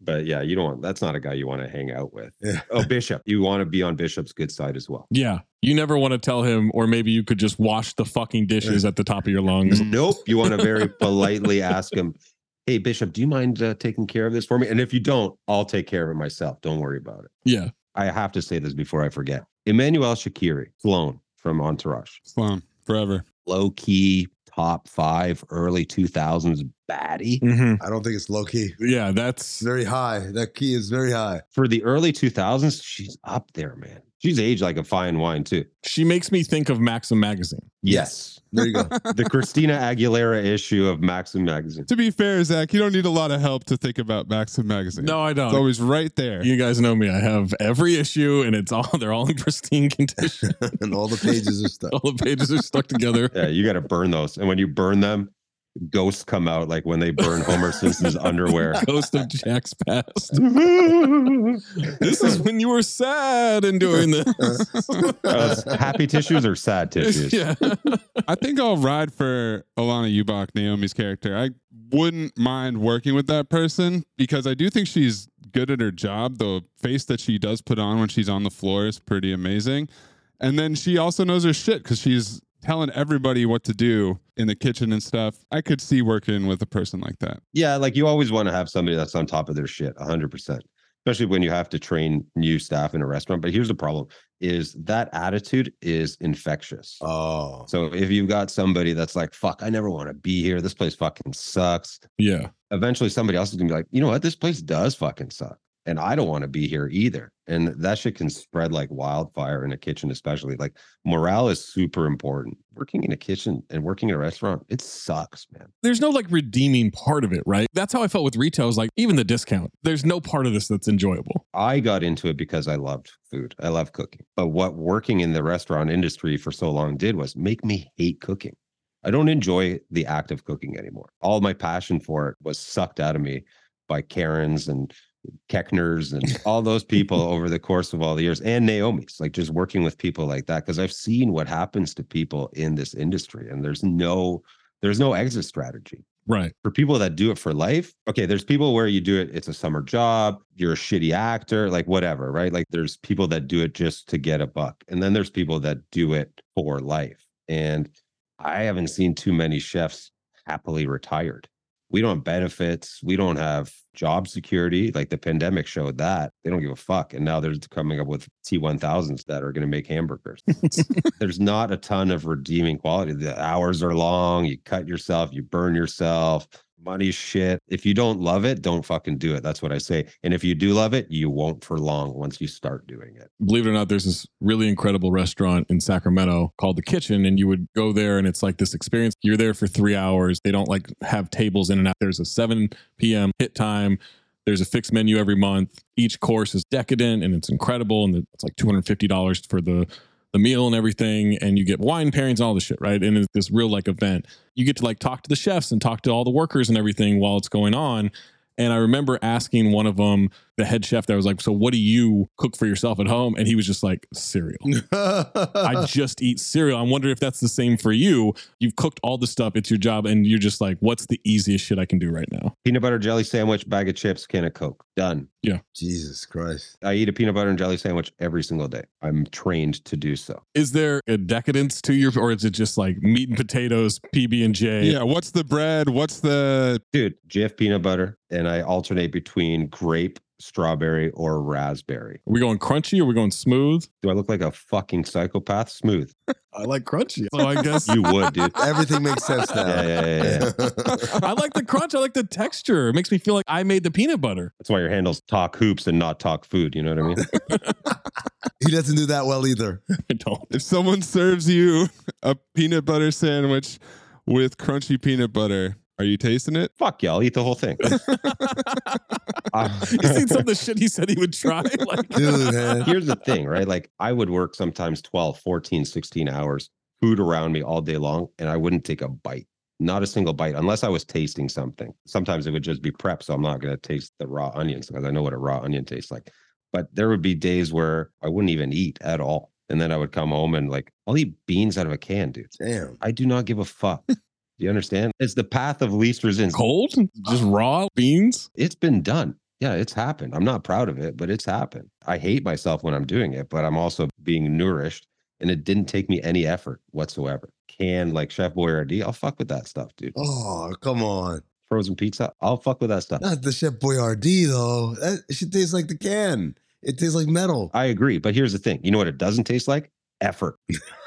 But yeah, you don't want that's not a guy you want to hang out with. Yeah. Oh, Bishop. You want to be on Bishop's good side as well. Yeah. You never want to tell him, or maybe you could just wash the fucking dishes at the top of your lungs. Nope. You want to very politely ask him, Hey, Bishop, do you mind uh, taking care of this for me? And if you don't, I'll take care of it myself. Don't worry about it. Yeah. I have to say this before I forget. Emmanuelle Chriqui, Sloan from Entourage. Sloan forever. Low key, top five, early 2000s baddie. Mm-hmm. I don't think it's low key. Yeah, that's very high. That key is very high. For the early 2000s, she's up there, man. She's aged like a fine wine, too. She makes me think of Maxim magazine. Yes. There you go. the Christina Aguilera issue of Maxim magazine. To be fair, Zach, you don't need a lot of help to think about Maxim magazine. No, I don't. It's always right there. You guys know me. I have every issue, and it's all they're all in pristine condition. and all the pages are stuck. all the pages are stuck together. Yeah, you got to burn those. And when you burn them, ghosts come out like when they burn Homer Simpson's underwear. Ghost of Jack's past. this is when you were sad and doing this. Uh, happy tissues or sad tissues? yeah. I think I'll ride for Alanna Ubach, Naomi's character. I wouldn't mind working with that person because I do think she's good at her job. The face that she does put on when she's on the floor is pretty amazing. And then she also knows her shit because she's telling everybody what to do in the kitchen and stuff. I could see working with a person like that. Yeah, like you always want to have somebody that's on top of their shit 100%. Especially when you have to train new staff in a restaurant. But here's the problem is that attitude is infectious. Oh. So if you've got somebody that's like, fuck, I never want to be here. This place fucking sucks. Yeah. Eventually somebody else is gonna be like, you know what? This place does fucking suck. And I don't want to be here either. And that shit can spread like wildfire in a kitchen, especially. Like morale is super important. Working in a kitchen and working in a restaurant, it sucks, man. There's no like redeeming part of it, right? That's how I felt with retail. Is like even the discount. There's no part of this that's enjoyable. I got into it because I loved food. I love cooking. But what working in the restaurant industry for so long did was make me hate cooking. I don't enjoy the act of cooking anymore. All my passion for it was sucked out of me by Karens and Koechners and all those people over the course of all the years and Naomi's, like just working with people like that. Cause I've seen what happens to people in this industry and there's no, there's no exit strategy. Right. For people that do it for life, okay, there's people where you do it, it's a summer job, you're a shitty actor, like whatever, right? Like there's people that do it just to get a buck. And then there's people that do it for life. And I haven't seen too many chefs happily retired. We don't have benefits. We don't have job security. Like the pandemic showed that. They don't give a fuck. And now they're coming up with T1000s that are going to make hamburgers. There's not a ton of redeeming quality. The hours are long. You cut yourself, you burn yourself. Money shit. If you don't love it, don't fucking do it. That's what I say. And if you do love it, you won't for long once you start doing it. believe it or not, there's this really incredible restaurant in Sacramento called The Kitchen, and you would go there and it's like this experience. You're there for three hours. They don't like have tables in and out. There's a 7 p.m. hit time. There's a fixed menu every month. Each course is decadent and it's incredible. And it's like $250 for the the meal and everything, and you get wine pairings all this shit, right? And it's this real like event. You get to like talk to the chefs and talk to all the workers and everything while it's going on. And I remember asking one of them, the head chef, that was like, "So what do you cook for yourself at home?" And he was just like, "Cereal. I just eat cereal." I wonder if that's the same for you. You've cooked all the stuff; it's your job, and you're just like, "What's the easiest shit I can do right now?" Peanut butter jelly sandwich, bag of chips, can of Coke. Done. Yeah. Jesus Christ. I eat a peanut butter and jelly sandwich every single day. I'm trained to do so. Is there a decadence to your, or is it just like meat and potatoes, PB and J? Yeah. What's the bread? What's the dude? Jif peanut butter, and I alternate between grape, strawberry, or raspberry. Are we going crunchy? Or are we going smooth? Do I look like a fucking psychopath? Smooth. I like crunchy, so I guess you would, dude. Everything makes sense now. Yeah, yeah, yeah. yeah. I like the crunch. I like the texture. It makes me feel like I made the peanut butter. That's why your handle's talk hoops and not talk food. You know what I mean? He doesn't do that well either. I don't. if someone serves you a peanut butter sandwich with crunchy peanut butter, are you tasting it? Fuck yeah, I'll eat the whole thing. Uh, you seen some of the shit he said he would try? Like, Dude, man. Here's the thing, right? Like I would work sometimes 12, 14, 16 hours, food around me all day long, and I wouldn't take a bite. Not a single bite unless I was tasting something. Sometimes it would just be prep, so I'm not going to taste the raw onions because I know what a raw onion tastes like. But there would be days where I wouldn't even eat at all. And then I would come home and like, I'll eat beans out of a can, dude. Damn. I do not give a fuck. Do you understand? It's the path of least resistance. cold, just raw beans. It's been done. Yeah, it's happened. I'm not proud of it, but it's happened. I hate myself when I'm doing it, but I'm also being nourished and it didn't take me any effort whatsoever. Can like Chef Boyardee, I'll fuck with that stuff, dude. Oh, come on. Frozen pizza, I'll fuck with that stuff. Not the Chef Boyardee, though. That shit tastes like the can. It tastes like metal. I agree, but here's the thing. You know what it doesn't taste like? Effort.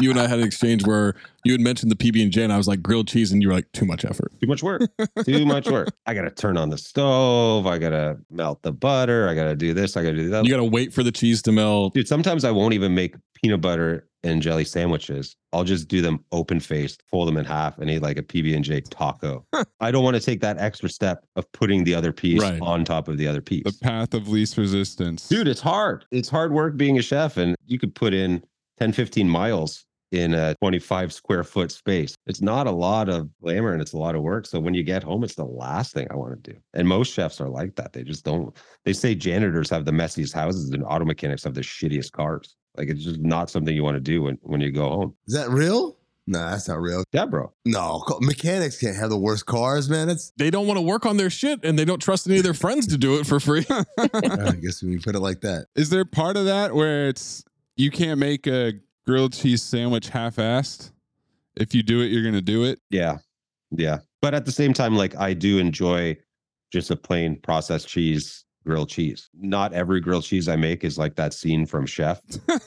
You and I had an exchange where you had mentioned the PB and J, and I was like grilled cheese, and you were like too much effort. Too much work. Too much work. I gotta turn on the stove. I gotta melt the butter. I gotta do this. I gotta do that. You got to wait for the cheese to melt. Dude, sometimes I won't even make peanut butter and jelly sandwiches. I'll just do them open faced, fold them in half, and eat like a PB and J taco. I don't want to take that extra step of putting the other piece Right. on top of the other piece. The path of least resistance. Dude, it's hard. It's hard work being a chef, and you could put in 10, 15 miles in a 25 square foot space. It's not a lot of glamour and it's a lot of work. So when you get home, it's the last thing I want to do. And most chefs are like that. They just don't, they say janitors have the messiest houses and auto mechanics have the shittiest cars. Like it's just not something you want to do when, when you go home. Is that real? No, that's not real. Yeah, bro. No, mechanics can't have the worst cars, man. It's They don't want to work on their shit, and they don't trust any of their friends to do it for free. I guess when you put it like that. Is there part of that where it's you can't make a grilled cheese sandwich half-assed? If you do it, you're gonna do it. Yeah. Yeah. But at the same time, like I do enjoy just a plain processed cheese, grilled cheese. Not every grilled cheese I make is like that scene from Chef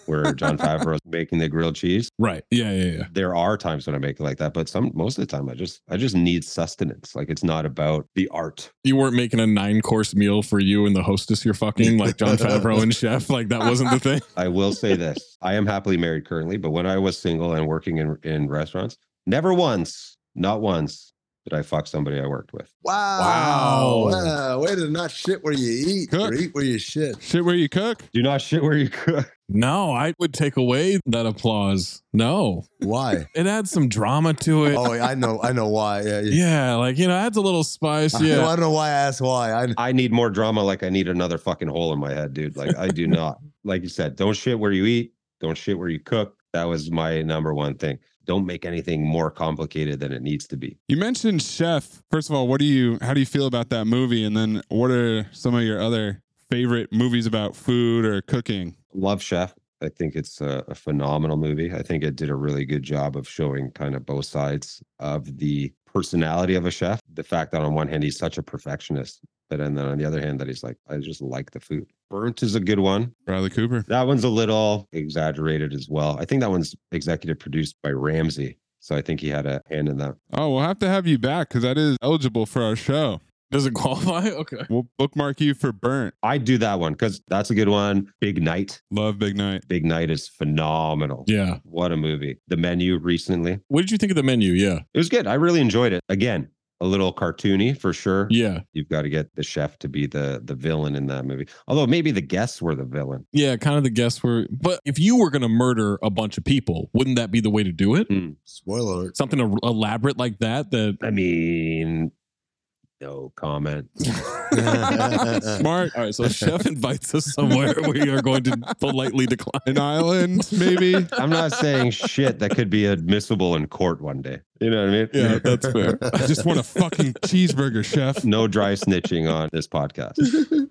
where John Favreau is making the grilled cheese. right? Yeah, yeah, yeah. There are times when I make it like that, but some most of the time I just I just need sustenance. Like it's not about the art. You weren't making a nine course meal for you and the hostess you're fucking like Jon Favreau and Chef. Like that wasn't the thing. I will say this. I am happily married currently, but when I was single and working in, in restaurants, never once, not once, did I fuck somebody I worked with. Wow. Wow. Wow. Way to not shit where you eat, or Cook. eat where you shit. Shit where you cook. Do not shit where you cook. No, I would take away that applause. No, Why? it adds some drama to it. Oh, I know. I know why. Yeah. yeah. Yeah, like you know, adds a little spice. I, know, I don't know why I asked why. I, I need more drama like I need another fucking hole in my head, dude. Like I do not. Like you said, don't shit where you eat, don't shit where you cook. That was my number one thing. Don't make anything more complicated than it needs to be. You mentioned Chef. First of all, what do you how do you feel about that movie? And then what are some of your other favorite movies about food or cooking? Love Chef. I think it's a, a phenomenal movie. I think it did a really good job of showing kind of both sides of the personality of a chef. The fact that on one hand he's such a perfectionist, but and then on the other hand that he's like, I just like the food. Burnt is a good one. Bradley Cooper. That one's a little exaggerated as well. I think that one's executive produced by Ramsay. So I think he had a hand in that. Oh, we'll have to have you back because that is eligible for our show. Does it qualify? Okay. We'll bookmark you for Burnt. I do that one because that's a good one. Big Night. Love Big Night. Big Night is phenomenal. Yeah. What a movie. The menu recently. What did you think of the menu? Yeah. It was good. I really enjoyed it. Again, a little cartoony for sure. Yeah. You've got to get the chef to be the the villain in that movie. Although maybe the guests were the villain. Yeah, kind of the guests were. But if you were going to murder a bunch of people, wouldn't that be the way to do it? Hmm. Spoiler alert. Something elaborate like that. That I mean, no comment. smart. All right, so chef invites us somewhere. We are going to politely decline. An island, maybe. I'm not saying shit that could be admissible in court one day. You know what I mean? Yeah, that's fair. I just want a fucking cheeseburger, chef. No dry snitching on this podcast.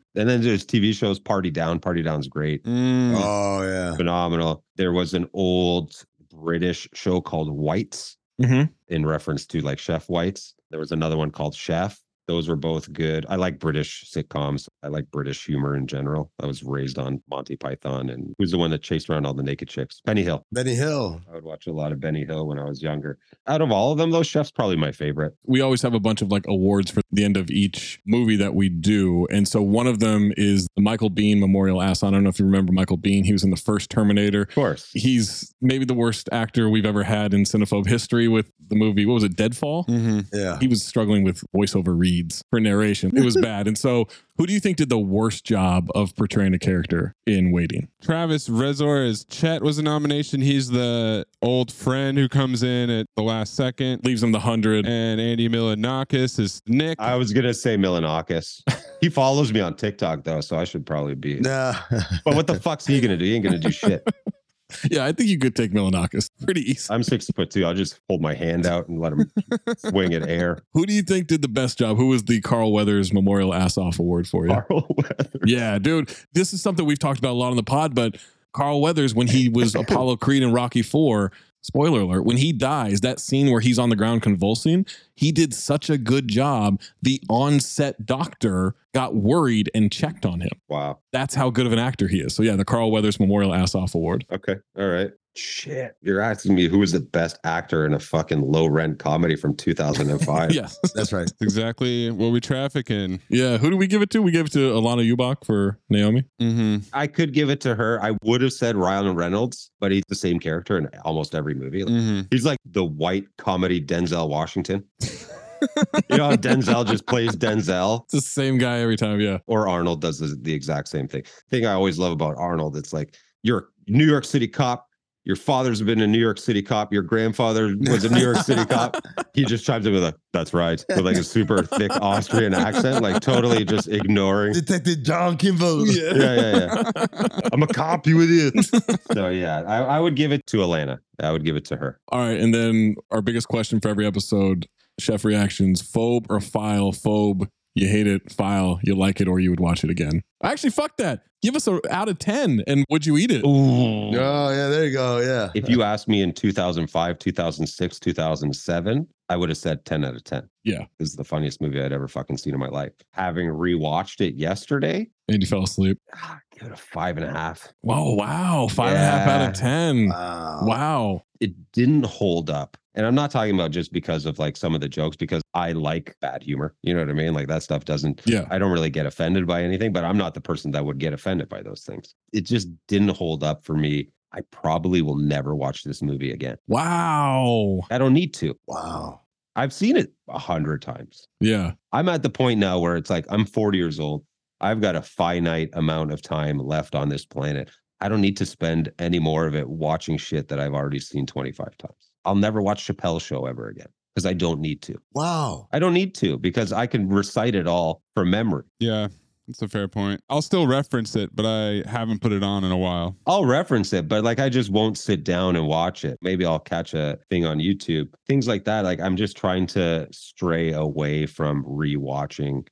And then there's TV shows. Party Down. Party Down's great. Mm. Oh yeah. Phenomenal. There was an old British show called Whites Mhm. in reference to like Chef Whites. There was another one called Chef. Those were both good. I like British sitcoms. I like British humor in general. I was raised on Monty Python and who's the one that chased around all the naked chicks? Benny Hill. Benny Hill. I would watch a lot of Benny Hill when I was younger. Out of all of them, though, Chef's probably my favorite. we always have a bunch of like awards for the end of each movie that we do. And so one of them is the Michael Biehn Memorial Ass. I don't know if you remember Michael Biehn. He was in the first Terminator. Of course. He's maybe the worst actor we've ever had in Cinephobe history with the movie. What was it? Deadfall? Mm-hmm. Yeah. He was struggling with voiceover reads for narration. It was bad. And so who do you think did the worst job of portraying a character in Waiting? Travis Rezor as Chet was a nomination. He's the old friend who comes in at the last second. Leaves him the hundred. And Andy Milonakis is Nick. I was gonna say Milonakis. he follows me on TikTok though, so I should probably be. Nah. But what the fuck's he gonna do? He ain't gonna do shit. Yeah, I think you could take Milonakis pretty easy. I'm six foot two. I'll just hold my hand out and let him swing at air. Who do you think did the best job? Who was the Carl Weathers Memorial Ass Off Award for you? Carl Weathers. Yeah, dude. This is something we've talked about a lot on the pod, but Carl Weathers, when he was Apollo Creed in Rocky Four, spoiler alert, when he dies, that scene where he's on the ground convulsing, he did such a good job. The on-set doctor got worried and checked on him. Wow. That's how good of an actor he is. So yeah, the Carl Weathers Memorial Ass Off Award. Okay. All right. Shit. You're asking me who was the best actor in a fucking low rent comedy from 2005. yes. That's right. That's exactly what we traffic in. Yeah. Who do we give it to? We give it to Alanna Ubach for Naomi. Mm-hmm. I could give it to her. I would have said Ryan Reynolds, but he's the same character in almost every movie. Mm-hmm. He's like the white comedy Denzel Washington. you know how Denzel just plays Denzel? It's the same guy every time. Yeah. Or Arnold does the, the exact same thing. Thing I always love about Arnold, it's like you're a New York City cop. Your father's been a New York City cop. Your grandfather was a New York City cop. He just chimes in with a "That's right" with like a super thick Austrian accent, like totally just ignoring. Detective John Kimble. Yeah, yeah, yeah. I'm a cop, you idiot. so yeah, I, I would give it to Alanna. I would give it to her. All right. And then our biggest question for every episode chef reactions phobe or file phobe you hate it file you like it or you would watch it again actually fuck that give us a out of 10 and would you eat it Oh yeah, there you go. Yeah. If you asked me in 2005, 2006, 2007, I would have said 10 out of 10. yeah This is the funniest movie I'd ever fucking seen in my life. Having rewatched it yesterday, and you fell asleep ah, give it a five and a half. wow wow five and a half out of 10 Wow. wow It didn't hold up. And I'm not talking about just because of like some of the jokes, because I like bad humor. You know what I mean? Like that stuff doesn't, yeah I don't really get offended by anything, but I'm not the person that would get offended by those things. It just didn't hold up for me. I probably will never watch this movie again. wow I don't need to. Wow. I've seen it a hundred times. yeah I'm at the point now where it's like I'm 40 years old. I've got a finite amount of time left on this planet. I don't need to spend any more of it watching shit that I've already seen 25 times. I'll never watch Chappelle's show ever again because I don't need to. Wow. I don't need to because I can recite it all from memory. Yeah, that's a fair point. I'll still reference it, but I haven't put it on in a while. I'll reference it, but like I just won't sit down and watch it. Maybe I'll catch a thing on YouTube, things like that. Like I'm just trying to stray away from rewatching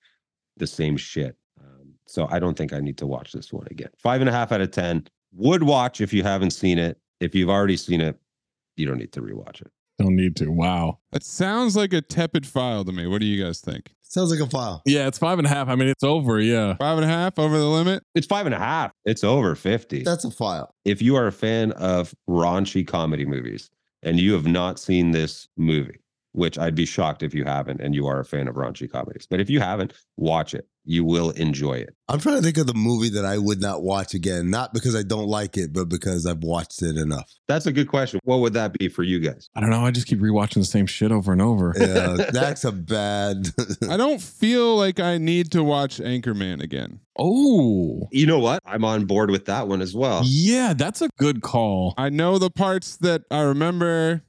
the same shit. Um, so I don't think I need to watch this one again. Five and a half out of 10. Would watch if you haven't seen it. If you've already seen it, you don't need to rewatch it. Don't need to. Wow. That sounds like a tepid file to me. What do you guys think? Sounds like a file. Yeah, it's five and a half. I mean, it's over. Yeah. Five and a half over the limit? It's five and a half. It's over 50. That's a file. if you are a fan of raunchy comedy movies and you have not seen this movie, which I'd be shocked if you haven't, and you are a fan of raunchy comedies, but if you haven't, watch it. You will enjoy it. I'm trying to think of the movie that I would not watch again, not because I don't like it, but because I've watched it enough. That's a good question. What would that be for you guys? I don't know. I just keep rewatching the same shit over and over. Yeah, that's a bad. I don't feel like I need to watch Anchorman again. Oh, You know what? I'm on board with that one as well. yeah, that's a good call. I know the parts that I remember.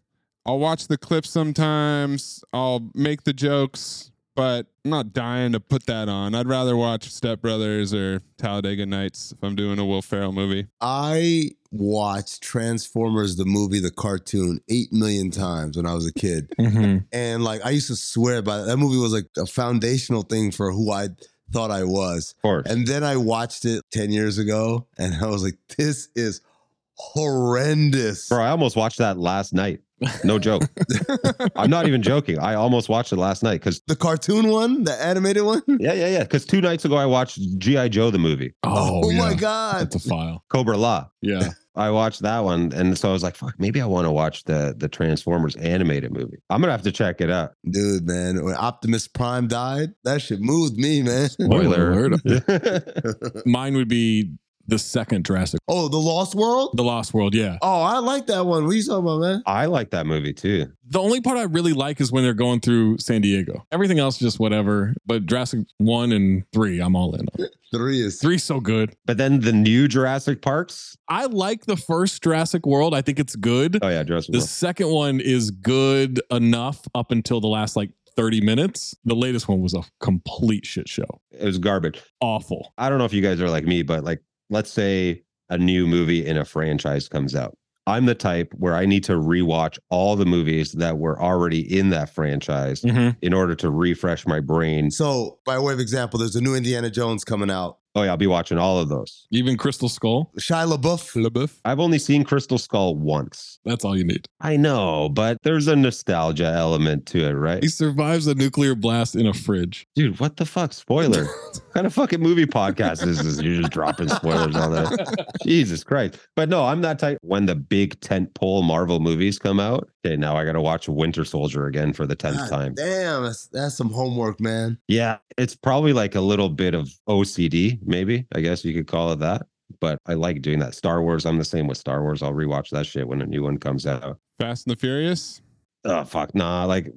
I'll watch the clips sometimes. I'll make the jokes, but I'm not dying to put that on. I'd rather watch Step Brothers or Talladega Nights if I'm doing a Will Ferrell movie. I watched Transformers, the movie, the cartoon, eight million times when I was a kid. Mhm. And like, I used to swear by that. That movie was like a foundational thing for who I thought I was. Of course. And then I watched it 10 years ago and I was like, this is horrendous. Bro, I almost watched that last night. No joke. I'm not even joking. I almost watched it last night because The cartoon one, the animated one? yeah, yeah, yeah. Because two nights ago I watched GI Joe the movie, Oh, Oh, my. God. That's a file. Cobra-La. Yeah. I watched that one, and so I was like, "Fuck, maybe I want to watch the the Transformers animated movie." I'm gonna have to check it out. Dude, man, when Optimus Prime died, that shit moved me, man. Spoiler alert. Mine would be the second Jurassic, oh, The Lost World? The Lost World. Yeah. Oh, I like that one. What are you talking about, man? I like that movie too. The only part I really like is when they're going through San Diego. Everything else just whatever. But Jurassic one and three, I'm all in on. Three is Three's so good. But then the new Jurassic Parks. I like the first Jurassic World. I think it's good. Oh yeah, Jurassic The World. second one is good enough up until the last like 30 minutes. The latest one was a complete shit show. It was garbage. Awful. I don't know if you guys are like me, but like, let's say a new movie in a franchise comes out. I'm the type where I need to rewatch all the movies that were already in that franchise Mhm. in order to refresh my brain. So, by way of example, there's a new Indiana Jones coming out. Oh yeah, I'll be watching all of those. Even Crystal Skull. Shia LaBeouf. LaBeouf. I've only seen Crystal Skull once. That's all you need. I know, but there's a nostalgia element to it, right? He survives a nuclear blast in a fridge. Dude, what the fuck? Spoiler. what kind of fucking movie podcast is this? You're just dropping spoilers on that. Jesus Christ. But no, I'm that type. When the big tent pole Marvel movies come out, okay, now I got to watch Winter Soldier again for the 10th God time. Damn, that's, that's some homework, man. Yeah, it's probably like a little bit of OCD, maybe. I guess you could call it that. But I like doing that. Star Wars, I'm the same with Star Wars. I'll rewatch that shit when a new one comes out. Fast and the Furious. Oh, fuck. Nah, like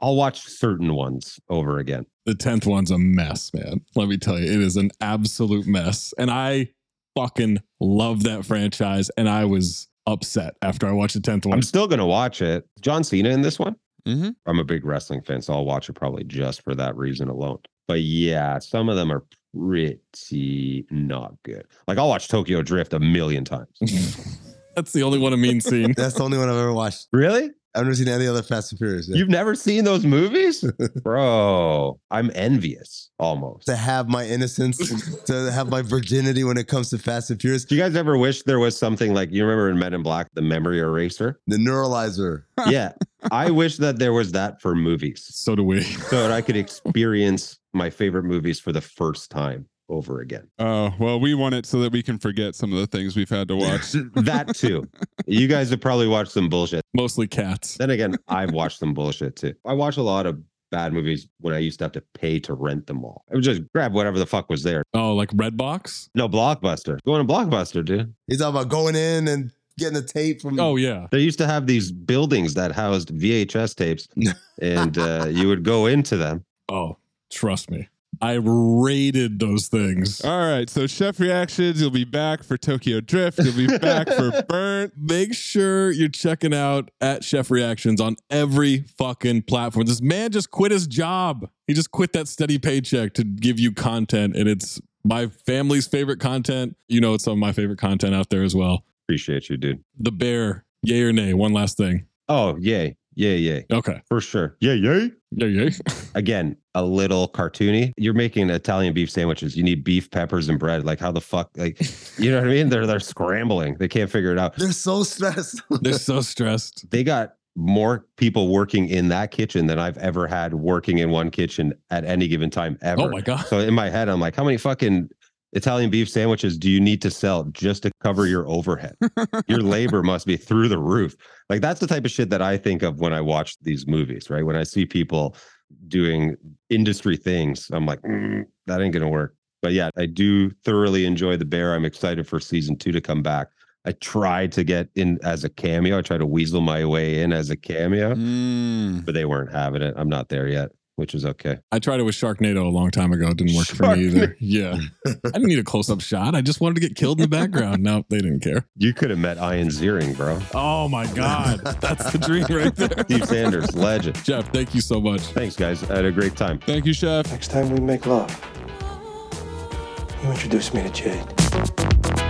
I'll watch certain ones over again. The 10th one's a mess, man. Let me tell you, it is an absolute mess. And I fucking love that franchise. And I was upset after I watched the 10th one. I'm still going to watch it. John Cena in this one? Mhm. I'm a big wrestling fan, so I'll watch it probably just for that reason alone. But yeah, some of them are pretty not good. Like I'll watch Tokyo Drift a million times. That's the only one a mean scene. That's the only one I've ever watched. really? I've never seen any other Fast and Furious. yeah. You've never seen those movies? Bro, I'm envious almost. to have my innocence, to have my virginity when it comes to Fast and Furious. Do you guys ever wish there was something like you remember in Men in Black, the memory eraser? The neuralizer. yeah. I wish that there was that for movies. So do we. So that I could experience my favorite movies for the first time over again. Oh, well, we want it so that we can forget some of the things we've had to watch. that too. You guys have probably watched some bullshit. Mostly cats. Then again, I've watched some bullshit too. I watch a lot of bad movies when I used to have to pay to rent them all. I would just grab whatever the fuck was there. Oh, like Redbox? No, Blockbuster. Going to Blockbuster, dude. He's talking about going in and getting the tape from. Oh, yeah. They used to have these buildings that housed VHS tapes, and uh, you would go into them. Oh, trust me. I rated those things. All right, so Chef Reactions, you'll be back for Tokyo Drift. You'll be back for Burnt. Make sure you're checking out at Chef Reactions on every fucking platform. This man just quit his job. He just quit that steady paycheck to give you content, and it's my family's favorite content. You know, it's some of my favorite content out there as well. Appreciate you, dude. The bear, yay or nay? One last thing. Oh, yay. Yay, yay. Okay. For sure. Yay, yay. Yay, yay. Again, a little cartoony. You're making Italian beef sandwiches. You need beef, peppers, and bread. Like how the fuck, like, you know what I mean? They're they're scrambling. They can't figure it out. They're so stressed. They're so stressed. They got more people working in that kitchen than I've ever had working in one kitchen at any given time ever. Oh my God. So in my head, I'm like, how many fucking Italian beef sandwiches do you need to sell just to cover your overhead? your labor must be through the roof. Like that's the type of shit that I think of when I watch these movies, right? When I see people doing industry things, I'm like, "Mm, that ain't gonna work. But yeah, I do thoroughly enjoy the bear. I'm excited for season two to come back. I tried to get in as a cameo. I tried to weasel my way in as a cameo, Mm. but they weren't having it. I'm not there yet, which is okay. I tried it with Sharknado a long time ago. It didn't work for me either. Yeah. I didn't need a close up shot. I just wanted to get killed in the background. No, they didn't care. You could have met Ian Ziering, bro. Oh my God. That's the dream right there. Steve Sanders, legend. Jeff, thank you so much. Thanks, guys. I had a great time. Thank you, Chef. Next time we make love, you introduce me to Jade.